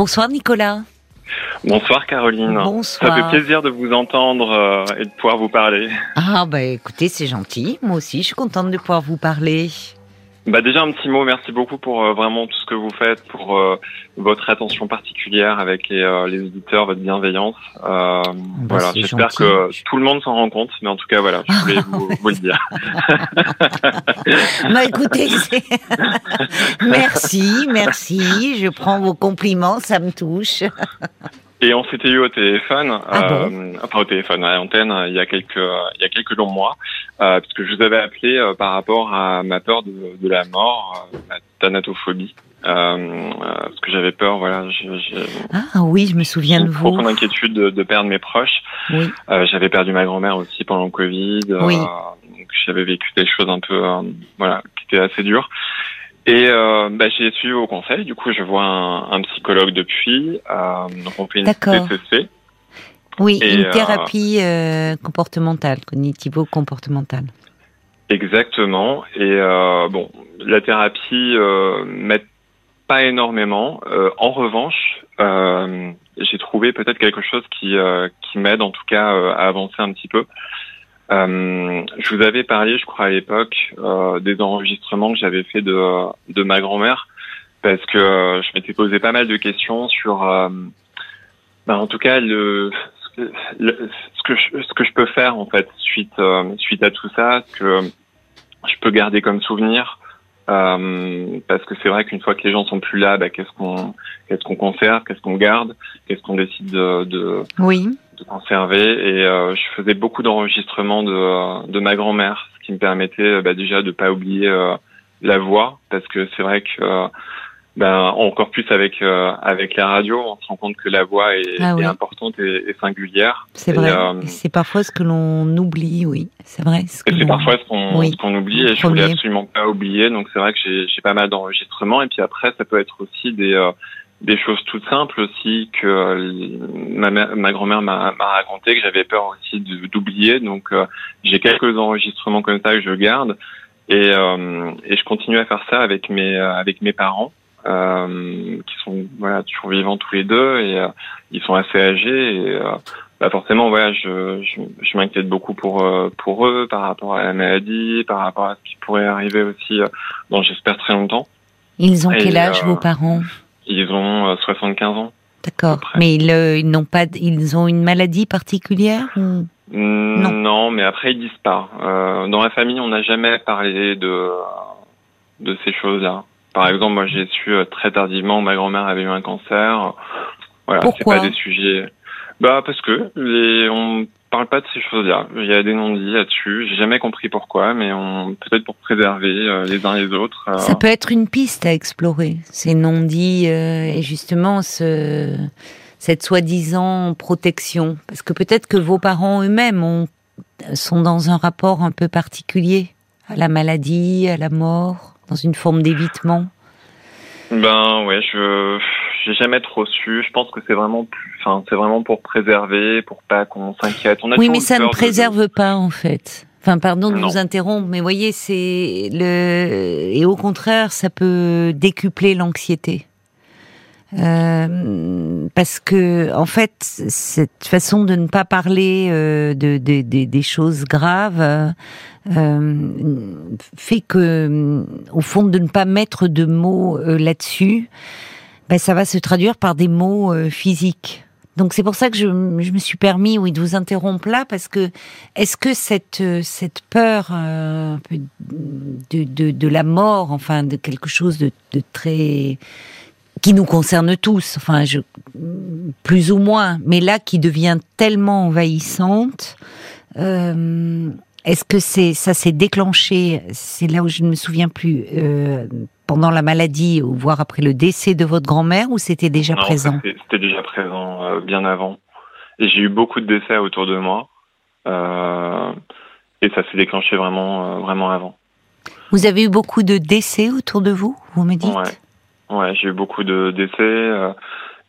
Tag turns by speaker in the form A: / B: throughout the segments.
A: Bonsoir Nicolas.
B: Bonsoir Caroline.
A: Bonsoir.
B: Ça fait plaisir de vous entendre euh, et de pouvoir vous parler.
A: Ah bah écoutez, c'est gentil. Moi aussi, je suis contente de pouvoir vous parler.
B: Bah déjà un petit mot, merci beaucoup pour euh, vraiment tout ce que vous faites, pour euh, votre attention particulière avec les, euh, les auditeurs, votre bienveillance. Euh,
A: Bah,
B: voilà, j'espère que tout le monde s'en rend compte, mais en tout cas voilà, je voulais vous, vous le dire.
A: Bah écoutez, merci, merci. Je prends vos compliments, ça me touche.
B: Et on s'était eu au téléphone,
A: Ah
B: euh, enfin au téléphone, à l'antenne, euh, il y a quelques il y a quelques longs mois, euh, parce que je vous avais appelé euh, par rapport à ma peur de, de la mort, euh, ma thanatophobie, euh, euh, parce que j'avais peur, voilà, j'ai j'ai
A: Ah oui, je me souviens de vous.
B: profonde inquiétude de, de perdre mes proches.
A: Oui.
B: Euh, j'avais perdu ma grand-mère aussi pendant le Covid. euh,
A: Oui.
B: donc j'avais vécu des choses un peu, euh, voilà, qui étaient assez dures. Et euh, bah, j'ai suivi vos conseils. Du coup, je vois un, un psychologue depuis. Euh, donc on fait une. TCC.
A: Oui,
B: Et,
A: une
B: euh,
A: thérapie euh, comportementale, cognitivo-comportementale.
B: Exactement. Et euh, bon, la thérapie m'aide pas énormément. En revanche, j'ai trouvé peut-être quelque chose qui qui m'aide en tout cas à avancer un petit peu. Euh, je vous avais parlé, je crois à l'époque, euh, des enregistrements que j'avais fait de de ma grand-mère parce que euh, je m'étais posé pas mal de questions sur, ben, en tout cas le ce que, je, peux faire en fait suite suite à tout ça, ce que je peux garder comme souvenir. Parce que c'est vrai qu'une fois que les gens sont plus là, bah, qu'est-ce qu'on qu'est-ce qu'on conserve, qu'est-ce qu'on garde, qu'est-ce qu'on décide de, de,
A: Oui.
B: De conserver. Et euh, je faisais beaucoup d'enregistrements de, de ma grand-mère, ce qui me permettait euh, bah, déjà de pas oublier euh, la voix, parce que c'est vrai que euh, ben, encore plus avec euh, avec la radio, on se rend compte que la voix est,
A: Ah oui.
B: est importante et, et singulière.
A: C'est vrai.
B: euh,
A: C'est parfois ce que l'on oublie, oui. C'est vrai.
B: c'est parfois ce qu'on
A: Oui.
B: oublie et je voulais absolument pas oublier. Donc c'est vrai que j'ai j'ai pas mal d'enregistrements et puis après ça peut être aussi des euh, des choses toutes simples aussi que euh, ma mère- ma grand-mère m'a m'a raconté que j'avais peur aussi d'oublier. Donc euh, j'ai quelques enregistrements comme ça que je garde et euh, et je continue à faire ça avec mes euh, avec mes parents. Euh, qui sont voilà toujours vivants tous les deux et euh, ils sont assez âgés et euh, bah forcément voilà je je, je m'inquiète beaucoup pour pour eux par rapport à la maladie par rapport à ce qui pourrait arriver aussi euh, dans j'espère très longtemps
A: Ils ont
B: Et,
A: quel âge vos parents?
B: Ils ont euh, 75 ans
A: D'accord. Mais ils, euh, ils n'ont pas, ils ont une maladie particulière ou-
B: non.
A: Non.
B: mais après ils disent pas. Euh, dans la famille on n'a jamais parlé de de ces choses là par exemple moi j'ai su euh, très tardivement ma grand-mère avait eu un cancer. Voilà c'est
A: Pourquoi?
B: pas des sujets. Bah parce que les on parle pas de ces choses-là. Il y a des non-dits là-dessus. J'ai jamais compris pourquoi, mais on peut-être pour préserver euh, les uns les autres. euh,
A: Ça peut être une piste à explorer. Ces non-dits euh, et justement ce, cette soi-disant protection. Parce que peut-être que vos parents eux-mêmes ont- sont dans un rapport un peu particulier à la maladie, à la mort, dans une forme d'évitement.
B: Ben ouais, je j'ai jamais trop su. Je pense que c'est vraiment enfin c'est vraiment pour préserver, pour pas qu'on s'inquiète.
A: Oui, mais ça ne
B: de-
A: préserve pas en fait. Enfin, pardon de
B: Non.
A: vous interrompre, mais voyez, c'est le et au contraire, ça peut décupler l'anxiété. Euh, parce que en fait, cette façon de ne pas parler euh, de, de- de- des choses graves euh, fait que, au fond, de ne pas mettre de mots là-dessus, ben, ça va se traduire par des mots euh, physiques. Donc c'est pour ça que je, je me suis permis, oui, de vous interrompre là, parce que est-ce que cette euh, cette peur euh, de, de de la mort, enfin de quelque chose de, de très qui nous concerne tous, enfin je plus ou moins, mais là qui devient tellement envahissante. euh, est-ce que c'est ça s'est déclenché C'est là où je ne me souviens plus euh, pendant la maladie ou voire après le décès de votre grand-mère ou c'était déjà
B: Non,
A: présent?
B: c'était- C'était déjà présent euh, bien avant. Et j'ai eu beaucoup de décès autour de moi. Euh, et ça s'est déclenché vraiment, euh, vraiment avant.
A: Vous avez eu beaucoup de décès autour de vous, vous me dites?
B: Ouais. Ouais, j'ai eu beaucoup de décès.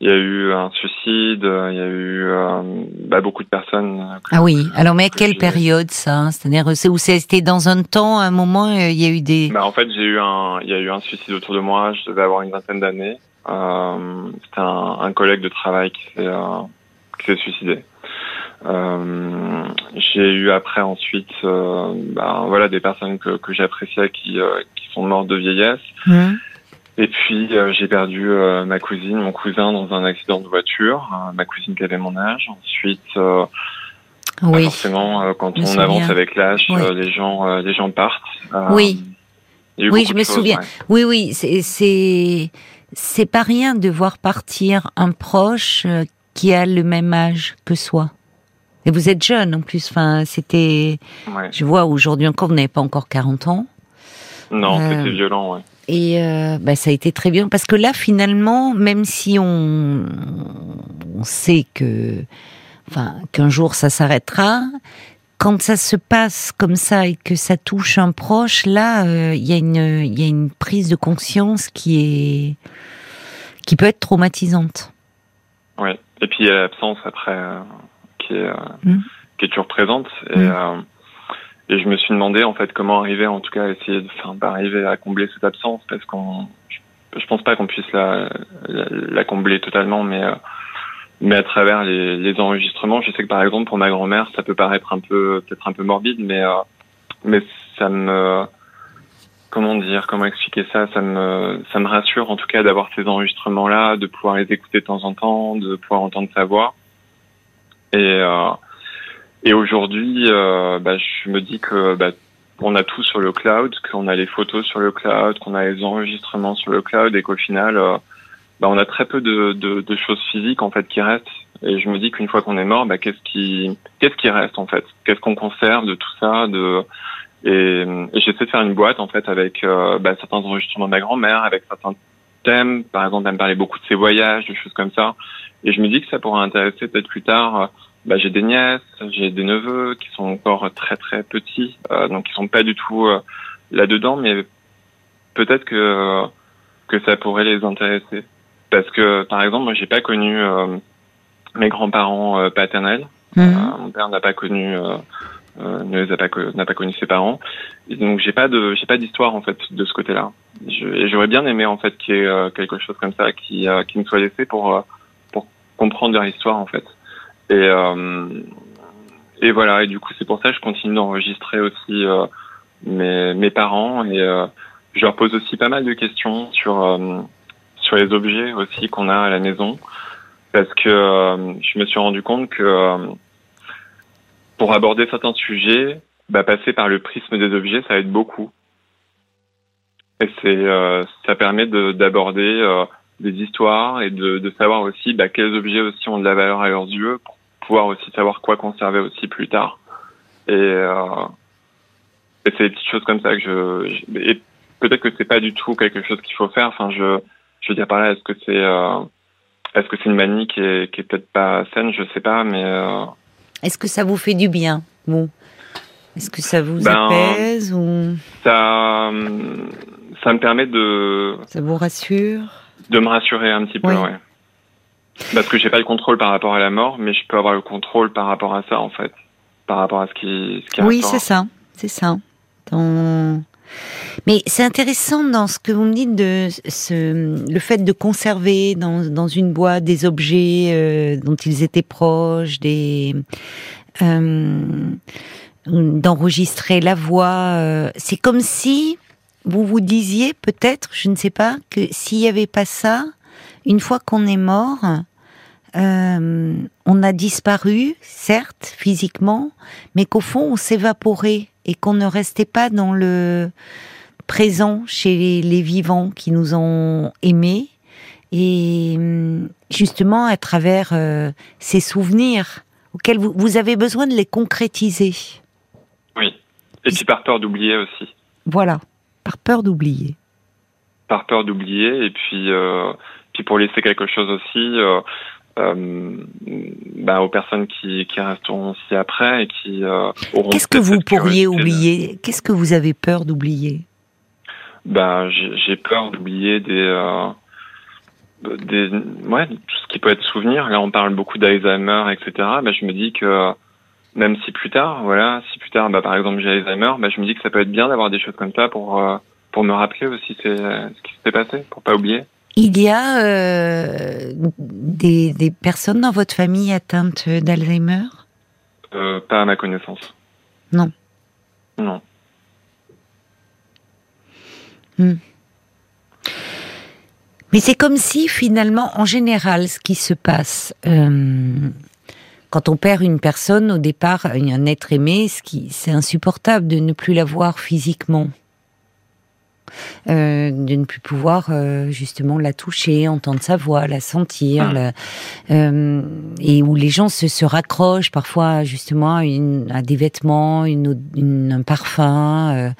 B: Euh, Il y a eu un suicide. euh, Il y a eu euh, bah, beaucoup de personnes. euh, que-
A: Ah oui. Alors, mais à
B: que
A: quelle période ça hein? C'est-à-dire, c'est où c'était dans un temps, à un moment, euh, il y a eu des.
B: Bah, en fait, j'ai eu un, il y a eu un suicide autour de moi. Je devais avoir une vingtaine d'années. Euh, C'était un, un, collègue de travail qui s'est euh, qui s'est suicidé. Euh, j'ai eu après ensuite, euh, ben, voilà, des personnes que, que j'appréciais qui qui sont mortes de vieillesse. Mmh. Et puis j'ai perdu ma cousine, mon cousin dans un accident de voiture, ma cousine qui avait mon âge. Ensuite, oui. forcément, quand on avance avec l'âge, les gens les gens partent.
A: oui. Oui, je me souviens. Oui, oui, c'est c'est pas rien de voir partir un proche euh, qui a le même âge que soi. Et vous êtes jeune en plus. Enfin, c'était. Je vois aujourd'hui encore, vous n'avez pas encore 40 ans.
B: Non, euh, c'était violent, ouais.
A: Et euh, bah, ça a été très bien parce que là, finalement, même si on, on sait que, enfin, qu'un jour ça s'arrêtera, quand ça se passe comme ça et que ça touche un proche, là, euh, il y, a une, y a une prise de conscience qui est qui peut être traumatisante.
B: Oui, et puis il y a l'absence après euh, qui, est, mmh. qui est toujours présente. Et, mmh. Et, je me suis demandé en fait comment arriver, en tout cas, essayer de, enfin, d'arriver à combler cette absence, parce qu'on, je, pense pas qu'on puisse la, la, la, combler totalement, mais mais à travers les, les, enregistrements, je sais que par exemple pour ma grand-mère, ça peut paraître un peu peut-être un peu morbide, mais euh, mais ça me comment dire, comment expliquer ça, ça me ça me rassure en tout cas d'avoir ces enregistrements là, de pouvoir les écouter de temps en temps, de pouvoir entendre sa voix. Et euh, et aujourd'hui, euh, bah, je me dis que bah, on a tout sur le cloud, qu'on a les photos sur le cloud, qu'on a les enregistrements sur le cloud, et qu'au final euh, bah, on a très peu de, de, de, choses physiques en fait qui restent. Et je me dis qu'une fois qu'on est mort, bah, qu'est-ce qui qu'est-ce qui reste en fait? Qu'est-ce qu'on conserve de tout ça de et, et j'essaie de faire une boîte en fait avec euh, bah, certains enregistrements de ma grand-mère, avec certains thèmes. Par exemple, elle me parlait beaucoup de ses voyages, de choses comme ça. Et je me dis que ça pourrait intéresser peut-être plus tard. Bah, j'ai des nièces, j'ai des neveux qui sont encore très très petits, euh, donc ils sont pas du tout euh, là-dedans, mais peut-être que que ça pourrait les intéresser. Parce que, par exemple, moi, j'ai pas connu euh, mes grands-parents euh, paternels. Mhm. Euh, mon père n'a pas connu, ne les a pas n'a pas connu ses parents. Et donc, j'ai pas de, j'ai pas d'histoire en fait de ce côté-là. J'aurais bien aimé en fait qu'il y ait quelque chose comme ça qui, qui me soit laissé pour pour comprendre leur histoire en fait. Et et voilà. Et du coup, c'est pour ça que je continue d'enregistrer aussi mes mes parents et je leur pose aussi pas mal de questions sur sur les objets aussi qu'on a à la maison, parce que euh, je me suis rendu compte que euh, pour aborder certains sujets, bah, passer par le prisme des objets, ça aide beaucoup. Et c'est, euh, ça permet d'aborder des histoires et de, de savoir aussi bah, quels objets aussi ont de la valeur à leurs yeux pour pouvoir aussi savoir quoi conserver aussi plus tard. Et, et c'est des petites choses comme ça que je, je et peut-être que c'est pas du tout quelque chose qu'il faut faire. Enfin, je je veux dire par là, est-ce que c'est euh, est-ce que c'est une manie qui est, qui est peut-être pas saine, je sais pas, mais euh,
A: est-ce que ça vous fait du bien, bon Est-ce que ça vous ben, apaise ou?
B: ça ça me permet de
A: ça vous rassure?
B: De me rassurer un petit peu, ouais. Parce que j'ai pas le contrôle par rapport à la mort, mais je peux avoir le contrôle par rapport à ça en fait, par rapport à ce qui ce qui
A: Oui, c'est ça, c'est ça. Dans mais c'est intéressant dans ce que vous me dites de ce, le fait de conserver dans, dans une boîte des objets euh, dont ils étaient proches, des euh, d'enregistrer la voix. Euh, c'est comme si vous vous disiez peut-être, je ne sais pas, que s'il n'y avait pas ça, une fois qu'on est mort, euh, on a disparu, certes, physiquement, mais qu'au fond, on s'évaporait et qu'on ne restait pas dans le présent chez les, vivants qui nous ont aimés et hum, justement à travers euh, ces souvenirs auxquels vous, avez besoin de les concrétiser.
B: Oui, et puis par peur d'oublier aussi.
A: Voilà, par peur d'oublier.
B: Par peur d'oublier et puis, euh, puis pour laisser quelque chose aussi euh, euh, bah, aux personnes qui, qui resteront aussi après et qui auront.
A: Qu'est-ce que vous pourriez oublier? Qu'est-ce que vous avez peur d'oublier?
B: Ben, j'ai peur d'oublier des. Des, ouais, tout ce qui peut être souvenir. Là, on parle beaucoup d'Alzheimer, etc. Ben, je me dis que même si plus tard, voilà, si plus tard, bah, par exemple, j'ai Alzheimer, bah, je me dis que ça peut être bien d'avoir des choses comme ça pour, pour me rappeler aussi ce qui s'est passé, pour pas oublier.
A: Il y a euh, des, des, personnes dans votre famille atteintes d'Alzheimer?
B: Euh, Pas à ma connaissance.
A: Non.
B: Non.
A: Hmm. Mais c'est comme si finalement, en général, ce qui se passe euh, quand on perd une personne, au départ, un être aimé, c'est insupportable de ne plus la voir physiquement. Euh, de ne plus pouvoir euh, justement la toucher, entendre sa voix, la sentir, ah. euh, et où les gens se, se raccrochent parfois justement à, une, à des vêtements, une, une, un parfum.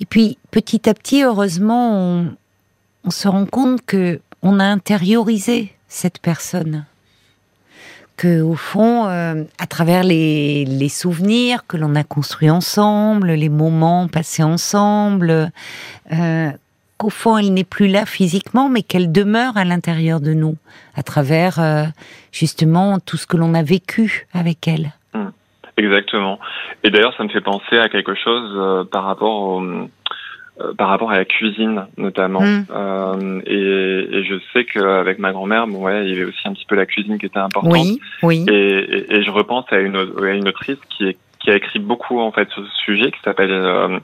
A: et puis petit à petit, heureusement, on, on se rend compte que on a intériorisé cette personne que au fond, euh, à travers les, souvenirs que l'on a construits ensemble, les moments passés ensemble, euh, qu'au fond, elle n'est plus là physiquement, mais qu'elle demeure à l'intérieur de nous, à travers euh, justement tout ce que l'on a vécu avec elle.
B: Exactement. Et d'ailleurs, ça me fait penser à quelque chose par rapport au euh, par rapport à la cuisine notamment. Mm. Euh, et, et, je sais qu'avec ma grand-mère, bon, ouais, il y avait aussi un petit peu la cuisine qui était importante.
A: Oui, oui.
B: Et, et, je repense à une, à une autrice qui, est, qui a écrit beaucoup en fait sur ce sujet, qui s'appelle euh,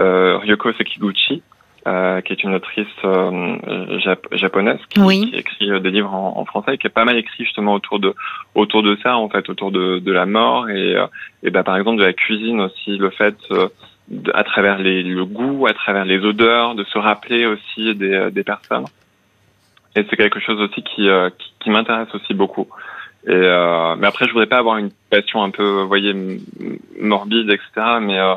B: euh, Ryoko Sekiguchi. Euh, qui est une autrice euh, japonaise qui, qui, écrit des livres en, en, français et qui a pas mal écrit justement autour de autour de ça en fait autour de, de la mort et, et bah, par exemple de la cuisine aussi le fait à travers les, le goût, à travers les odeurs, de se rappeler aussi des, euh, des personnes. Et c'est quelque chose aussi qui, euh, qui, qui m'intéresse aussi beaucoup. Et euh, mais après, je voudrais pas avoir une passion un peu, vous voyez, morbide, etc. Mais euh,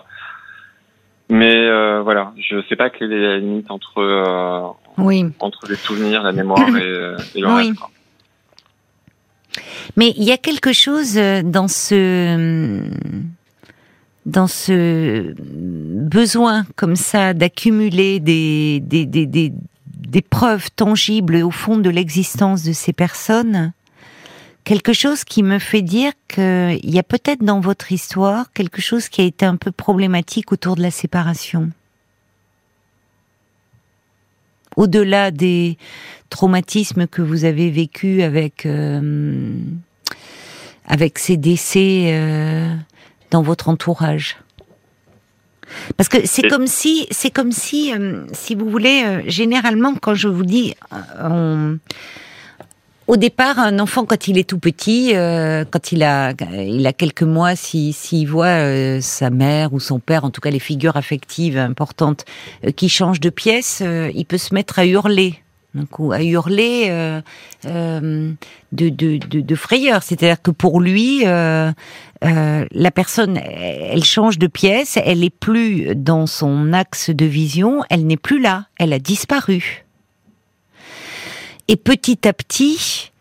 B: mais euh, voilà, je sais pas quelle est la limite entre
A: oui.
B: entre les souvenirs, la mémoire et, et le oui. reste.
A: Mais il y a quelque chose dans ce dans ce besoin comme ça d'accumuler des, des, des, des, preuves tangibles au fond de l'existence de ces personnes, quelque chose qui me fait dire qu'il y a peut-être dans votre histoire quelque chose qui a été un peu problématique autour de la séparation. Au-delà des traumatismes que vous avez vécus avec euh, avec ces décès euh, dans votre entourage parce que c'est comme si, c'est comme si, euh, si vous voulez, euh, généralement, quand je vous dis, euh, au départ, un enfant, quand il est tout petit, quand il a, il a quelques mois, s'il si, voit sa mère ou son père, en tout cas les figures affectives importantes, qui changent de pièce, il peut se mettre à hurler coup, à hurler euh, euh, de, de, frayeur. C'est-à-dire que pour lui, euh, la personne, elle change de pièce, elle est plus dans son axe de vision, elle n'est plus là, elle a disparu. Et petit à petit,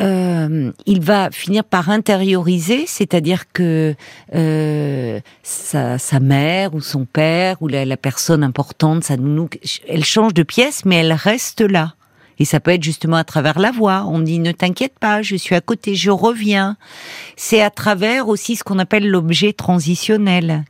A: euh, il va finir par intérioriser, c'est-à-dire que euh, sa, sa, mère ou son père ou la, personne importante, ça nous, elle change de pièce, mais elle reste là. Et ça peut être justement à travers la voix. On dit ne t'inquiète pas, je suis à côté, je reviens. C'est à travers aussi ce qu'on appelle l'objet transitionnel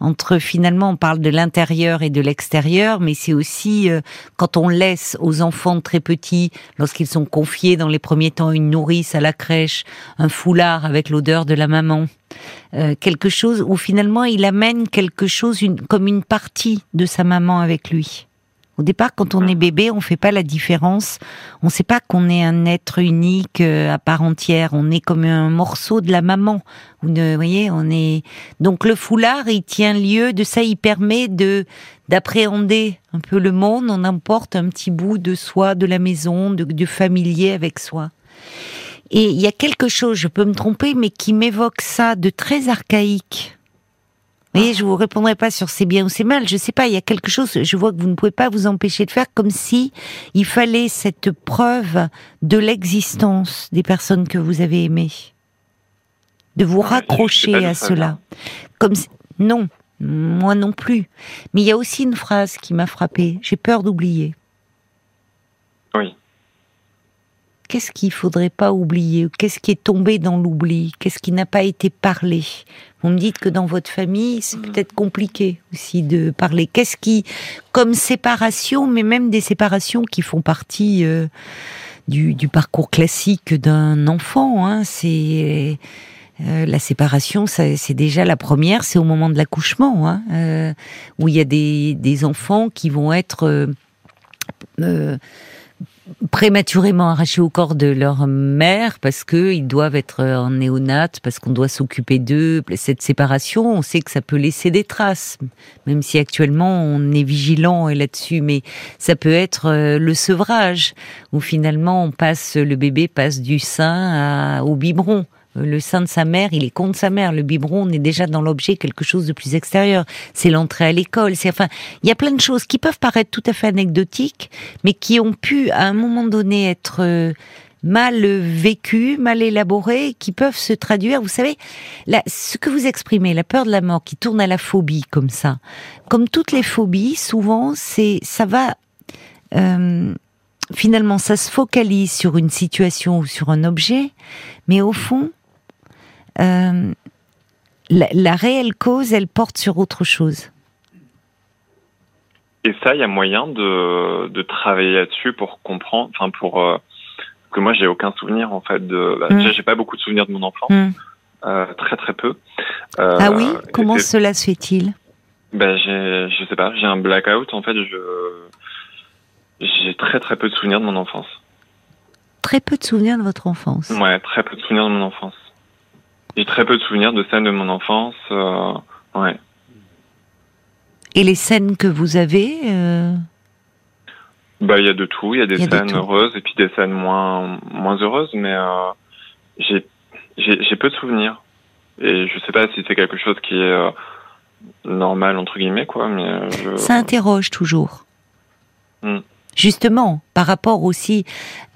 A: entre finalement on parle de l'intérieur et de l'extérieur, mais c'est aussi euh, quand on laisse aux enfants très petits, lorsqu'ils sont confiés dans les premiers temps une nourrice à la crèche, un foulard avec l'odeur de la maman, euh, quelque chose où finalement il amène quelque chose une, comme une partie de sa maman avec lui. Au départ, quand on est bébé, on fait pas la différence. On ne sait pas qu'on est un être unique euh, à part entière. On est comme un morceau de la maman. Vous voyez, on est donc le foulard, il tient lieu de ça. Il permet de d'appréhender un peu le monde. On emporte un petit bout de soi, de la maison, de, de familier avec soi. Et il y a quelque chose, je peux me tromper, mais qui m'évoque ça de très archaïque voyez, je vous répondrai pas sur c'est bien ou c'est mal. Je sais pas. Il y a quelque chose. Je vois que vous ne pouvez pas vous empêcher de faire comme si il fallait cette preuve de l'existence des personnes que vous avez aimées, de vous raccrocher à cela. Comme non, moi non plus. Mais il y a aussi une phrase qui m'a frappée. J'ai peur d'oublier.
B: Oui.
A: Qu'est-ce qu'il faudrait pas oublier Qu'est-ce qui est tombé dans l'oubli Qu'est-ce qui n'a pas été parlé? Vous me dites que dans votre famille, c'est mm. peut-être compliqué aussi de parler. Qu'est-ce qui, comme séparation, mais même des séparations qui font partie euh, du, parcours classique d'un enfant, hein, c'est euh, la séparation, c'est déjà la première, c'est au moment de l'accouchement, hein, euh, où il y a des, des, enfants qui vont être prématurément arrachés au corps de leur mère parce que ils doivent être en néonat, parce qu'on doit s'occuper d'eux. Cette séparation, on sait que ça peut laisser des traces, même si actuellement on est vigilant là-dessus. Mais ça peut être le sevrage, où finalement on passe, le bébé passe du sein au biberon le sein de sa mère, il est contre sa mère. Le biberon, on est déjà dans l'objet quelque chose de plus extérieur. C'est l'entrée à l'école. C'est enfin, il y a plein de choses qui peuvent paraître tout à fait anecdotiques, mais qui ont pu à un moment donné être euh, mal vécues, mal élaborées, qui peuvent se traduire. Vous savez, là, ce que vous exprimez, la peur de la mort, qui tourne à la phobie comme ça. Comme toutes les phobies, souvent, c'est ça va. Euh, finalement, ça se focalise sur une situation ou sur un objet, mais au fond, euh, la, réelle cause, elle porte sur autre chose.
B: Et ça, il y a moyen de, travailler là-dessus pour comprendre, enfin pour euh, que moi j'ai aucun souvenir en fait de. Bah, mm. j'ai pas beaucoup de souvenirs de mon enfance, mm. euh, très très peu.
A: ah oui, comment cela se fait-il?
B: Ben, j'ai, je sais pas, j'ai un blackout en fait. Je j'ai très très peu de souvenirs de mon enfance.
A: Très peu de souvenirs de votre enfance?
B: Ouais, très peu de souvenirs de mon enfance. J'ai très peu de souvenirs de scènes de mon enfance. Euh, ouais.
A: Et les scènes que vous avez euh...
B: Bah, il y a de tout. Il y a des scènes heureuses et puis des scènes moins moins heureuses, mais euh, j'ai j'ai peu de souvenirs. Et je sais pas si c'est quelque chose qui est euh, normal entre guillemets quoi, mais euh, je...
A: ça interroge toujours. Hmm. Justement, par rapport aussi,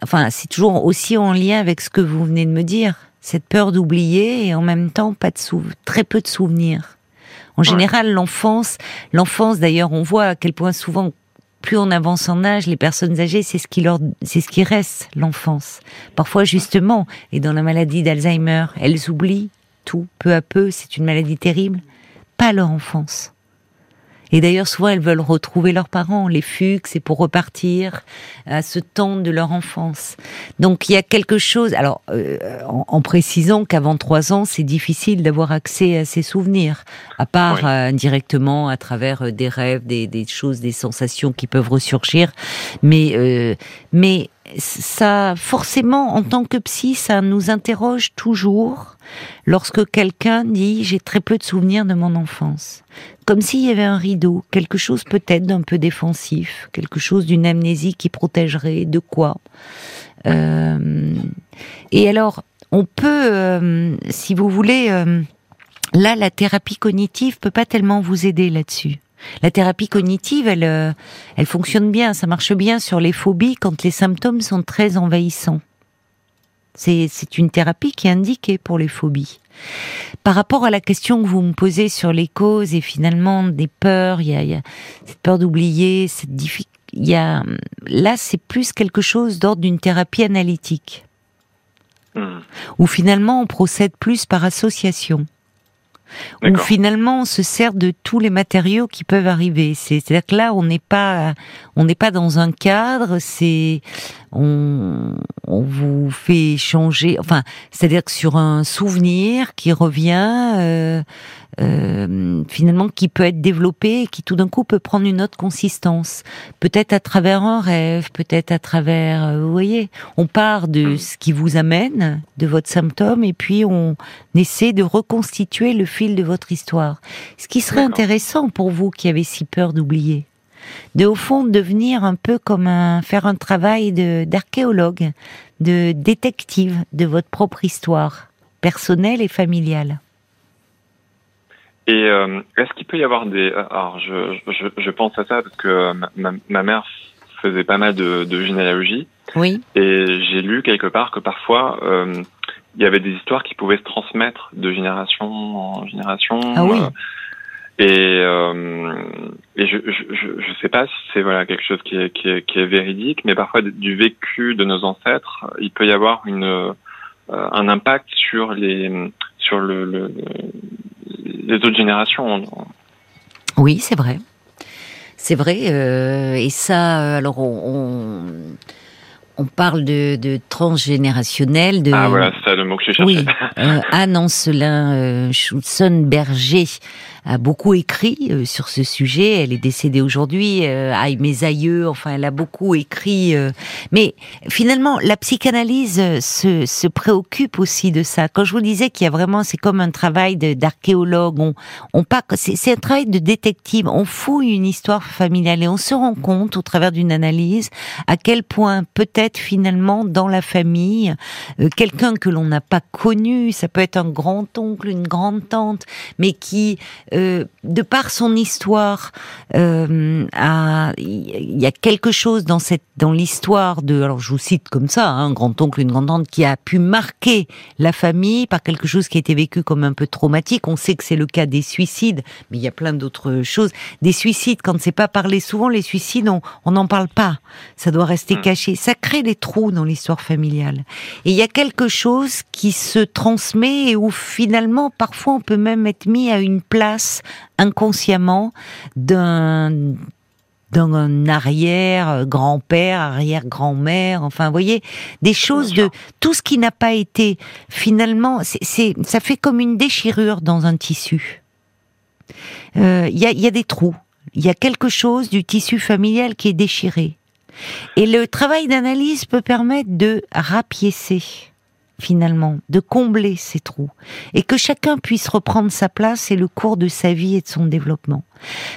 A: enfin, c'est toujours aussi en lien avec ce que vous venez de me dire cette peur d'oublier et en même temps pas de très peu de souvenirs. En général, l'enfance, l'enfance d'ailleurs, on voit à quel point souvent plus on avance en âge, les personnes âgées, c'est ce qui leur, c'est ce qui reste, l'enfance. Parfois, justement, et dans la maladie d'Alzheimer, elles oublient tout, peu à peu, c'est une maladie terrible, pas leur enfance. Et d'ailleurs, souvent, elles veulent retrouver leurs parents. Les fugues, c'est pour repartir à ce temps de leur enfance. Donc, il y a quelque chose. Alors, euh, en, précisant qu'avant trois ans, c'est difficile d'avoir accès à ces souvenirs, à part euh, directement à travers euh, des rêves, des, des, choses, des sensations qui peuvent ressurgir. Mais, mais ça, forcément, en tant que psy, ça nous interroge toujours lorsque quelqu'un dit j'ai très peu de souvenirs de mon enfance. Comme s'il y avait un rideau, quelque chose peut-être d'un peu défensif, quelque chose d'une amnésie qui protégerait de quoi. Euh, et alors, on peut, euh, si vous voulez, euh, là, la thérapie cognitive peut pas tellement vous aider là-dessus. La thérapie cognitive, elle, elle fonctionne bien, ça marche bien sur les phobies quand les symptômes sont très envahissants. C'est une thérapie qui est indiquée pour les phobies. Par rapport à la question que vous me posez sur les causes et finalement des peurs, il y a, cette peur d'oublier, cette il y a, là c'est plus quelque chose d'ordre d'une thérapie analytique, hmm. où finalement on procède plus par association où finalement on se sert de tous les matériaux qui peuvent arriver. C'est-à-dire que là, on n'est pas, on n'est pas dans un cadre. C'est, on, on vous fait changer. Enfin, c'est-à-dire que sur un souvenir qui revient. Euh, euh, finalement qui peut être développé et qui tout d'un coup peut prendre une autre consistance. Peut-être à travers un rêve, peut-être à travers, euh, vous voyez, on part de ce qui vous amène, de votre symptôme, et puis on essaie de reconstituer le fil de votre histoire. Ce qui serait intéressant pour vous qui avez si peur d'oublier, de au fond devenir un peu comme un faire un travail d'archéologue, de détective de votre propre histoire personnelle et familiale.
B: Et euh, est-ce qu'il peut y avoir des... Alors, je, je, je pense à ça parce que ma, ma mère faisait pas mal de, de généalogie.
A: Oui.
B: Et j'ai lu quelque part que parfois, euh, il y avait des histoires qui pouvaient se transmettre de génération en génération.
A: Ah oui.
B: Et, euh, et je, je, sais pas si c'est voilà quelque chose qui est, qui est, qui est véridique, mais parfois du vécu de nos ancêtres, il peut y avoir une euh, un impact sur les sur le, le les autres générations.
A: Oui, c'est vrai. C'est vrai. Euh, et ça, alors on, on parle de, de, transgénérationnel. De,
B: ah voilà, c'est ça le mot que je cherchais.
A: Oui, euh, Anne Ancelin euh, Schulzen-Berger a beaucoup écrit euh, sur ce sujet. Elle est décédée aujourd'hui. Euh, aïe, mes aïeux. Enfin, elle a beaucoup écrit. Mais finalement, la psychanalyse se, se, préoccupe aussi de ça. Quand je vous disais qu'il y a vraiment, c'est comme un travail d'archéologue. On, on pas, c'est un travail de détective. On fouille une histoire familiale et on se rend compte, au travers d'une analyse, à quel point peut-être finalement dans la famille, quelqu'un que l'on n'a pas connu, ça peut être un grand-oncle, une grande-tante, mais qui euh, de par son histoire, euh, il y a quelque chose dans cette, dans l'histoire de, alors je vous cite comme ça, un hein, grand-oncle, une grand-tante qui a pu marquer la famille par quelque chose qui a été vécu comme un peu traumatique. On sait que c'est le cas des suicides, mais il y a plein d'autres choses. Des suicides, quand c'est pas parlé, souvent les suicides, on n'en parle pas. Ça doit rester hmm. caché. Ça crée des trous dans l'histoire familiale. Et il y a quelque chose qui se transmet et où finalement, parfois, on peut même être mis à une place inconsciemment d'un d'un arrière grand-père, arrière grand-mère, enfin, vous voyez, des choses de tout ce qui n'a pas été finalement, c'est ça fait comme une déchirure dans un tissu. Euh, il y, a, y a des trous, il y a quelque chose du tissu familial qui est déchiré, et le travail d'analyse peut permettre de rapiécer finalement, de combler ces trous, et que chacun puisse reprendre sa place et le cours de sa vie et de son développement.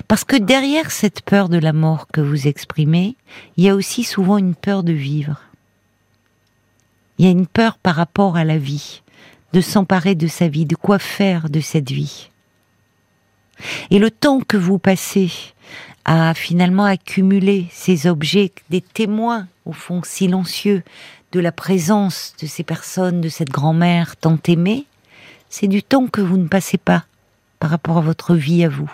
A: Parce que derrière cette peur de la mort que vous exprimez, il y a aussi souvent une peur de vivre. Il y a une peur par rapport à la vie, de s'emparer de sa vie, de quoi faire de cette vie. Et le temps que vous passez à finalement accumuler ces objets, des témoins au fond silencieux de la présence de ces personnes, de cette grand-mère tant aimée, c'est du temps que vous ne passez pas par rapport à votre vie à vous.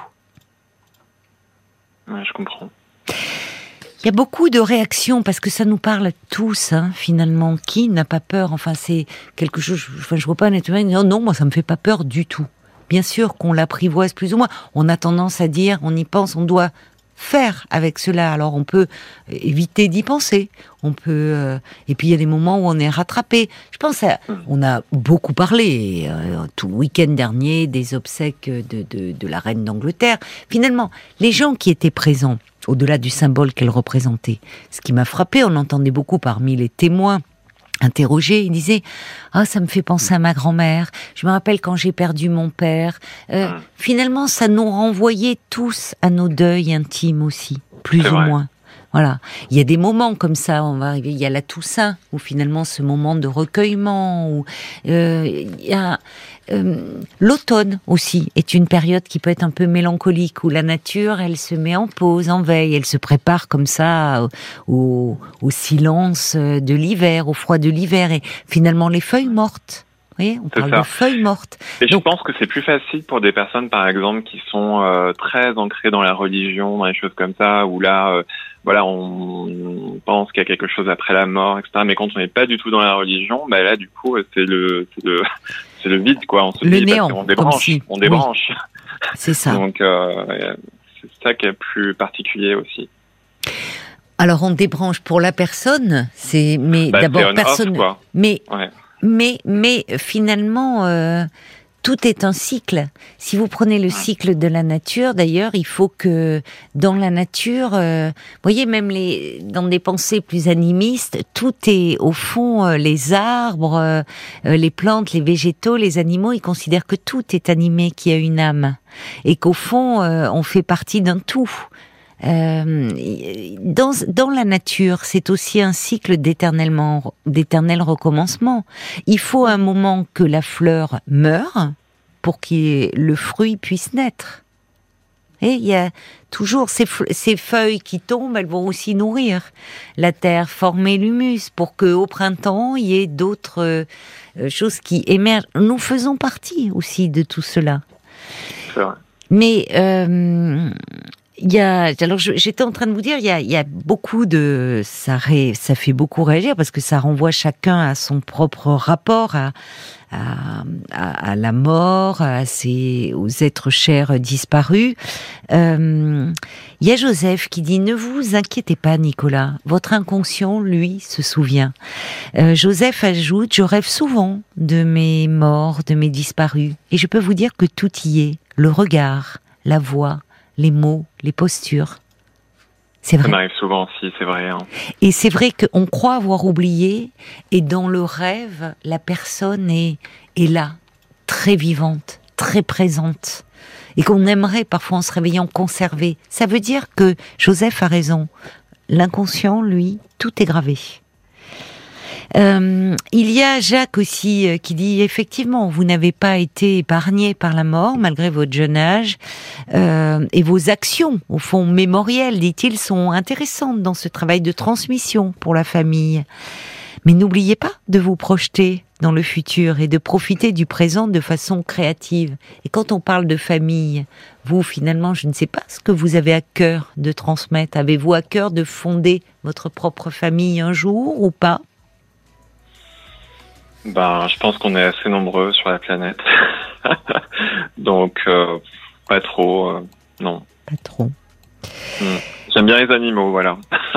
B: Ouais, je comprends.
A: Il y a beaucoup de réactions parce que ça nous parle tous, hein, finalement. Qui n'a pas peur? Enfin, c'est quelque chose. Enfin, je vois pas honnêtement. Non, non, moi, ça me fait pas peur du tout. Bien sûr qu'on l'apprivoise plus ou moins. On a tendance à dire, on y pense, on doit faire avec cela. Alors on peut éviter d'y penser. On peut euh, et puis il y a des moments où on est rattrapé. Je pense à, on a beaucoup parlé euh, tout le week-end dernier des obsèques de, de, de la reine d'Angleterre. Finalement, les gens qui étaient présents, au-delà du symbole qu'elle représentait, ce qui m'a frappé, on entendait beaucoup parmi les témoins interrogé, il disait ah ça me fait penser à ma grand-mère. Je me rappelle quand j'ai perdu mon père. Euh, ah. Finalement, ça nous renvoyait tous à nos deuils intimes aussi, plus ou moins. Voilà. Il y a des moments comme ça, on va arriver. Il y a la Toussaint, où finalement ce moment de recueillement, où euh, il y a euh, l'automne aussi est une période qui peut être un peu mélancolique, où la nature, elle se met en pause, en veille, elle se prépare comme ça au, au silence de l'hiver, au froid de l'hiver, et finalement les feuilles mortes voyez, on parle de feuilles mortes.
B: Et je pense que c'est plus facile pour des personnes, par exemple, qui sont euh, très ancrées dans la religion, dans les choses comme ça, où là, euh, voilà, on pense qu'il y a quelque chose après la mort, etc. Mais quand on n'est pas du tout dans la religion, bah là, du coup, c'est le, c'est le, c'est le vide, quoi. On se
A: le dit, néant, on
B: débranche, on débranche.
A: C'est ça.
B: Donc, euh, c'est ça qui est plus particulier aussi.
A: Alors on débranche pour la personne, c'est mais
B: bah,
A: d'abord personne, mais
B: ouais.
A: Mais, mais finalement, euh, tout est un cycle. Si vous prenez le cycle de la nature, d'ailleurs, il faut que dans la nature, euh, voyez, même les, dans des pensées plus animistes, tout est au fond euh, les arbres, euh, les plantes, les végétaux, les animaux. Ils considèrent que tout est animé, qui a une âme, et qu'au fond, on fait partie d'un tout. Euh, dans, dans la nature, c'est aussi un cycle d'éternellement, d'éternel recommencement. Il faut un moment que la fleur meure pour que le fruit puisse naître. Et il y a toujours ces, ces, feuilles qui tombent, elles vont aussi nourrir la terre, former l'humus pour que au printemps il y ait d'autres euh, choses qui émergent. Nous faisons partie aussi de tout cela. Mais euh, il y a, alors j'étais en train de vous dire, il y a, il y a beaucoup de, ça, ré, ça fait beaucoup réagir parce que ça renvoie chacun à son propre rapport à, à, à, la mort, à ses, aux êtres chers disparus. Euh, il y a Joseph qui dit ne vous inquiétez pas, Nicolas, votre inconscient, lui, se souvient. Euh, Joseph ajoute je rêve souvent de mes morts, de mes disparus, et je peux vous dire que tout y est, le regard, la voix les mots, les postures.
B: C'est vrai. Ça m'arrive souvent aussi, c'est vrai. Hein.
A: Et c'est vrai qu'on croit avoir oublié, et dans le rêve, la personne est, est là, très vivante, très présente, et qu'on aimerait parfois en se réveillant conserver. Ça veut dire que Joseph a raison. L'inconscient, lui, tout est gravé. Euh, il y a Jacques aussi euh, qui dit effectivement, vous n'avez pas été épargné par la mort malgré votre jeune âge euh, et vos actions, au fond mémorielles, dit-il, sont intéressantes dans ce travail de transmission pour la famille. Mais n'oubliez pas de vous projeter dans le futur et de profiter du présent de façon créative. Et quand on parle de famille, vous finalement, je ne sais pas ce que vous avez à cœur de transmettre. Avez-vous à cœur de fonder votre propre famille un jour ou pas?
B: Ben, je pense qu'on est assez nombreux sur la planète. Donc, euh, pas trop, euh, non.
A: Pas trop.
B: Hmm. J'aime bien les animaux, voilà.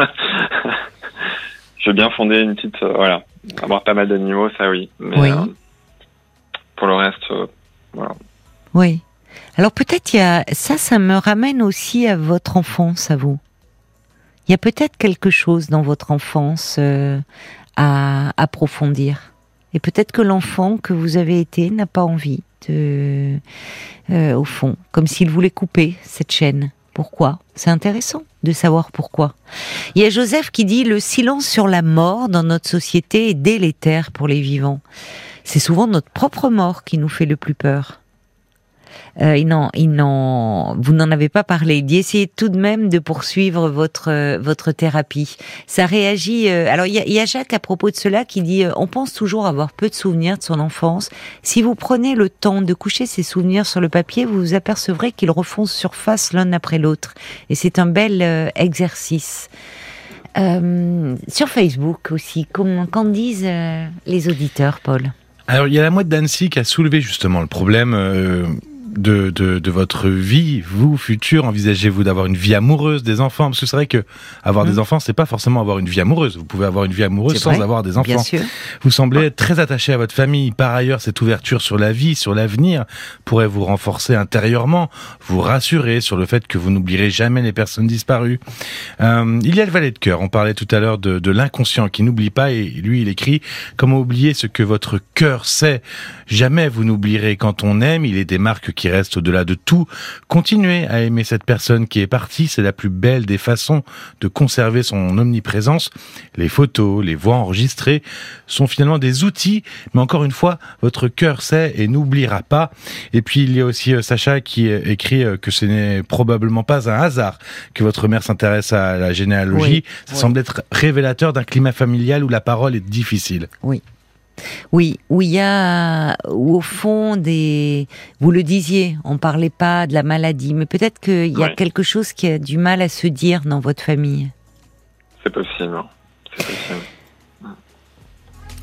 B: je veux bien fonder une petite, euh, voilà, avoir pas mal d'animaux, ça oui. Mais, oui. pour le reste, voilà.
A: Oui. Alors peut-être il y a ça, ça me ramène aussi à votre enfance, à vous. Il y a peut-être quelque chose dans votre enfance à approfondir. Et peut-être que l'enfant que vous avez été n'a pas envie de, euh, au fond, comme s'il voulait couper cette chaîne. Pourquoi? C'est intéressant de savoir pourquoi. Il y a Joseph qui dit le silence sur la mort dans notre société est délétère pour les vivants. C'est souvent notre propre mort qui nous fait le plus peur. Euh, il vous n'en avez pas parlé. D'y essayer tout de même de poursuivre votre euh, votre thérapie. Ça réagit. Euh, alors il y a, Jacques à propos de cela qui dit on pense toujours avoir peu de souvenirs de son enfance. Si vous prenez le temps de coucher ces souvenirs sur le papier, vous vous apercevrez qu'ils refont surface l'un après l'autre. Et c'est un bel exercice. sur Facebook aussi, qu'en disent les auditeurs, Paul?
C: Alors, il y a la mouette d'Annecy qui a soulevé justement le problème de, de, de, votre vie, vous, futur, envisagez-vous d'avoir une vie amoureuse, des enfants? Parce que c'est vrai que avoir des mmh. enfants, c'est pas forcément avoir une vie amoureuse. Vous pouvez avoir une vie amoureuse sans avoir des enfants. Vous semblez être très attaché à votre famille. Par ailleurs, cette ouverture sur la vie, sur l'avenir, pourrait vous renforcer intérieurement, vous rassurer sur le fait que vous n'oublierez jamais les personnes disparues. Euh, il y a le valet de cœur. On parlait tout à l'heure de, de l'inconscient qui n'oublie pas, et lui, il écrit comment oublier ce que votre cœur sait? Jamais vous n'oublierez quand on aime. Il est des marques qui reste au-delà de tout. Continuez à aimer cette personne qui est partie, c'est la plus belle des façons de conserver son omniprésence. Les photos, les voix enregistrées sont finalement des outils, mais encore une fois, votre cœur sait et n'oubliera pas. Et puis il y a aussi euh, Sacha qui écrit euh, que ce n'est probablement pas un hasard que votre mère s'intéresse à la généalogie. Ça semble être révélateur d'un climat familial où la parole est difficile.
A: Oui. Oui, où il y a, au fond des, vous le disiez, on parlait pas de la maladie, mais peut-être qu'il y a quelque chose qui a du mal à se dire dans votre famille.
B: C'est possible. C'est possible.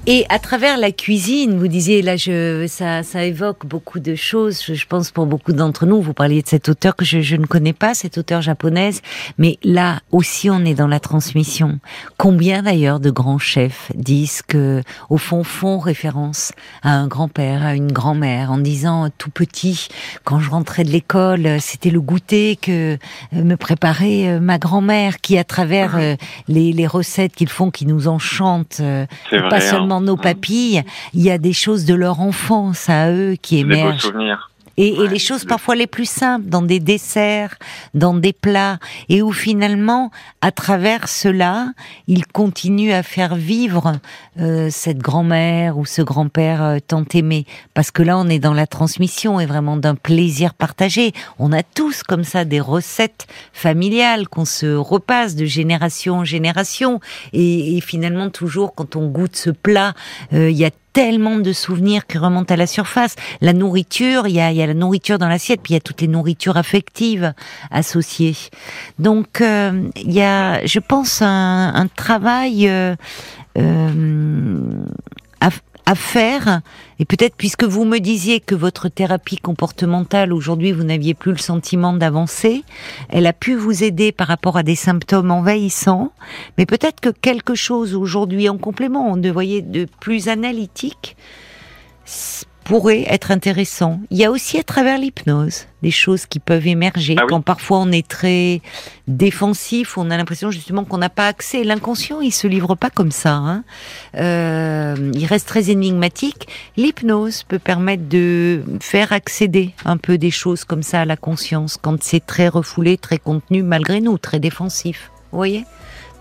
A: Et à travers la cuisine, vous disiez là, je, ça, ça évoque beaucoup de choses. Je, pense pour beaucoup d'entre nous, vous parliez de cette auteur que je, je, ne connais pas, cette auteure japonaise, mais là aussi, on est dans la transmission. Combien d'ailleurs de grands chefs disent que, au fond, font référence à un grand-père, à une grand-mère, en disant tout petit, quand je rentrais de l'école, c'était le goûter que euh, me préparait euh, ma grand-mère, qui à travers euh, les, les recettes qu'ils font, qui nous enchantent, pas hein. Seulement nos mm. papilles, il y a des choses de leur enfance à eux qui émergent.
B: Des souvenirs.
A: Et, et, les choses parfois les plus simples, dans des desserts, dans des plats, et où finalement, à travers cela, il continue à faire vivre euh, cette grand-mère ou ce grand-père euh, tant aimé. Parce que là, on est dans la transmission et vraiment d'un plaisir partagé. On a tous comme ça des recettes familiales qu'on se repasse de génération en génération. Et, et finalement, toujours, quand on goûte ce plat, euh, il y a tellement de souvenirs qui remontent à la surface. La nourriture, il y a, y a la nourriture dans l'assiette, puis il y a toutes les nourritures affectives associées. Donc, euh, il y a, je pense, un, un travail euh, euh, à faire. Et peut-être puisque vous me disiez que votre thérapie comportementale aujourd'hui vous n'aviez plus le sentiment d'avancer, elle a pu vous aider par rapport à des symptômes envahissants, mais peut-être que quelque chose aujourd'hui en complément, de voyez de plus analytique pourrait être intéressant. Il y a aussi à travers l'hypnose des choses qui peuvent émerger
B: Ah oui.
A: quand parfois on est très défensif, on a l'impression justement qu'on n'a pas accès. L'inconscient, il se livre pas comme ça. Hein. Euh, il reste très énigmatique. L'hypnose peut permettre de faire accéder un peu des choses comme ça à la conscience quand c'est très refoulé, très contenu malgré nous, très défensif. Vous voyez?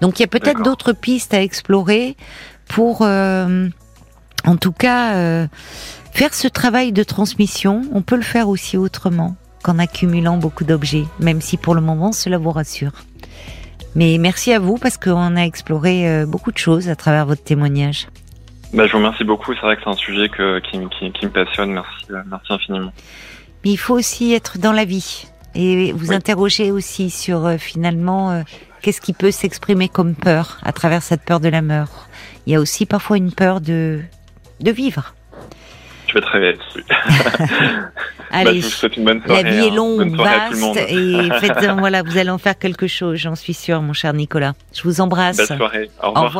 A: Donc il y a peut-être d'autres pistes à explorer pour, euh, en tout cas, euh, faire ce travail de transmission. On peut le faire aussi autrement qu'en accumulant beaucoup d'objets, même si pour le moment cela vous rassure. Mais merci à vous parce qu'on a exploré euh, beaucoup de choses à travers votre témoignage.
B: Bah, je vous remercie beaucoup. C'est vrai que c'est un sujet que, qui, me- qui, qui me passionne. Merci, euh, merci infiniment.
A: Mais il faut aussi être dans la vie et vous
B: Oui.
A: interroger aussi sur euh, finalement euh, qu'est-ce qui peut s'exprimer comme peur à travers cette peur de la mort. Il y a aussi parfois une peur de de vivre.
B: Je vais travailler là-dessus. Bah,
A: Allez,
B: je vous souhaite une bonne soirée.
A: la vie est
B: hein.
A: longue,
B: Bonne le
A: vaste et faites voilà, vous allez en faire quelque chose, j'en suis sûre, mon cher Nicolas. Je vous embrasse.
B: Belle soirée. Au
A: revoir.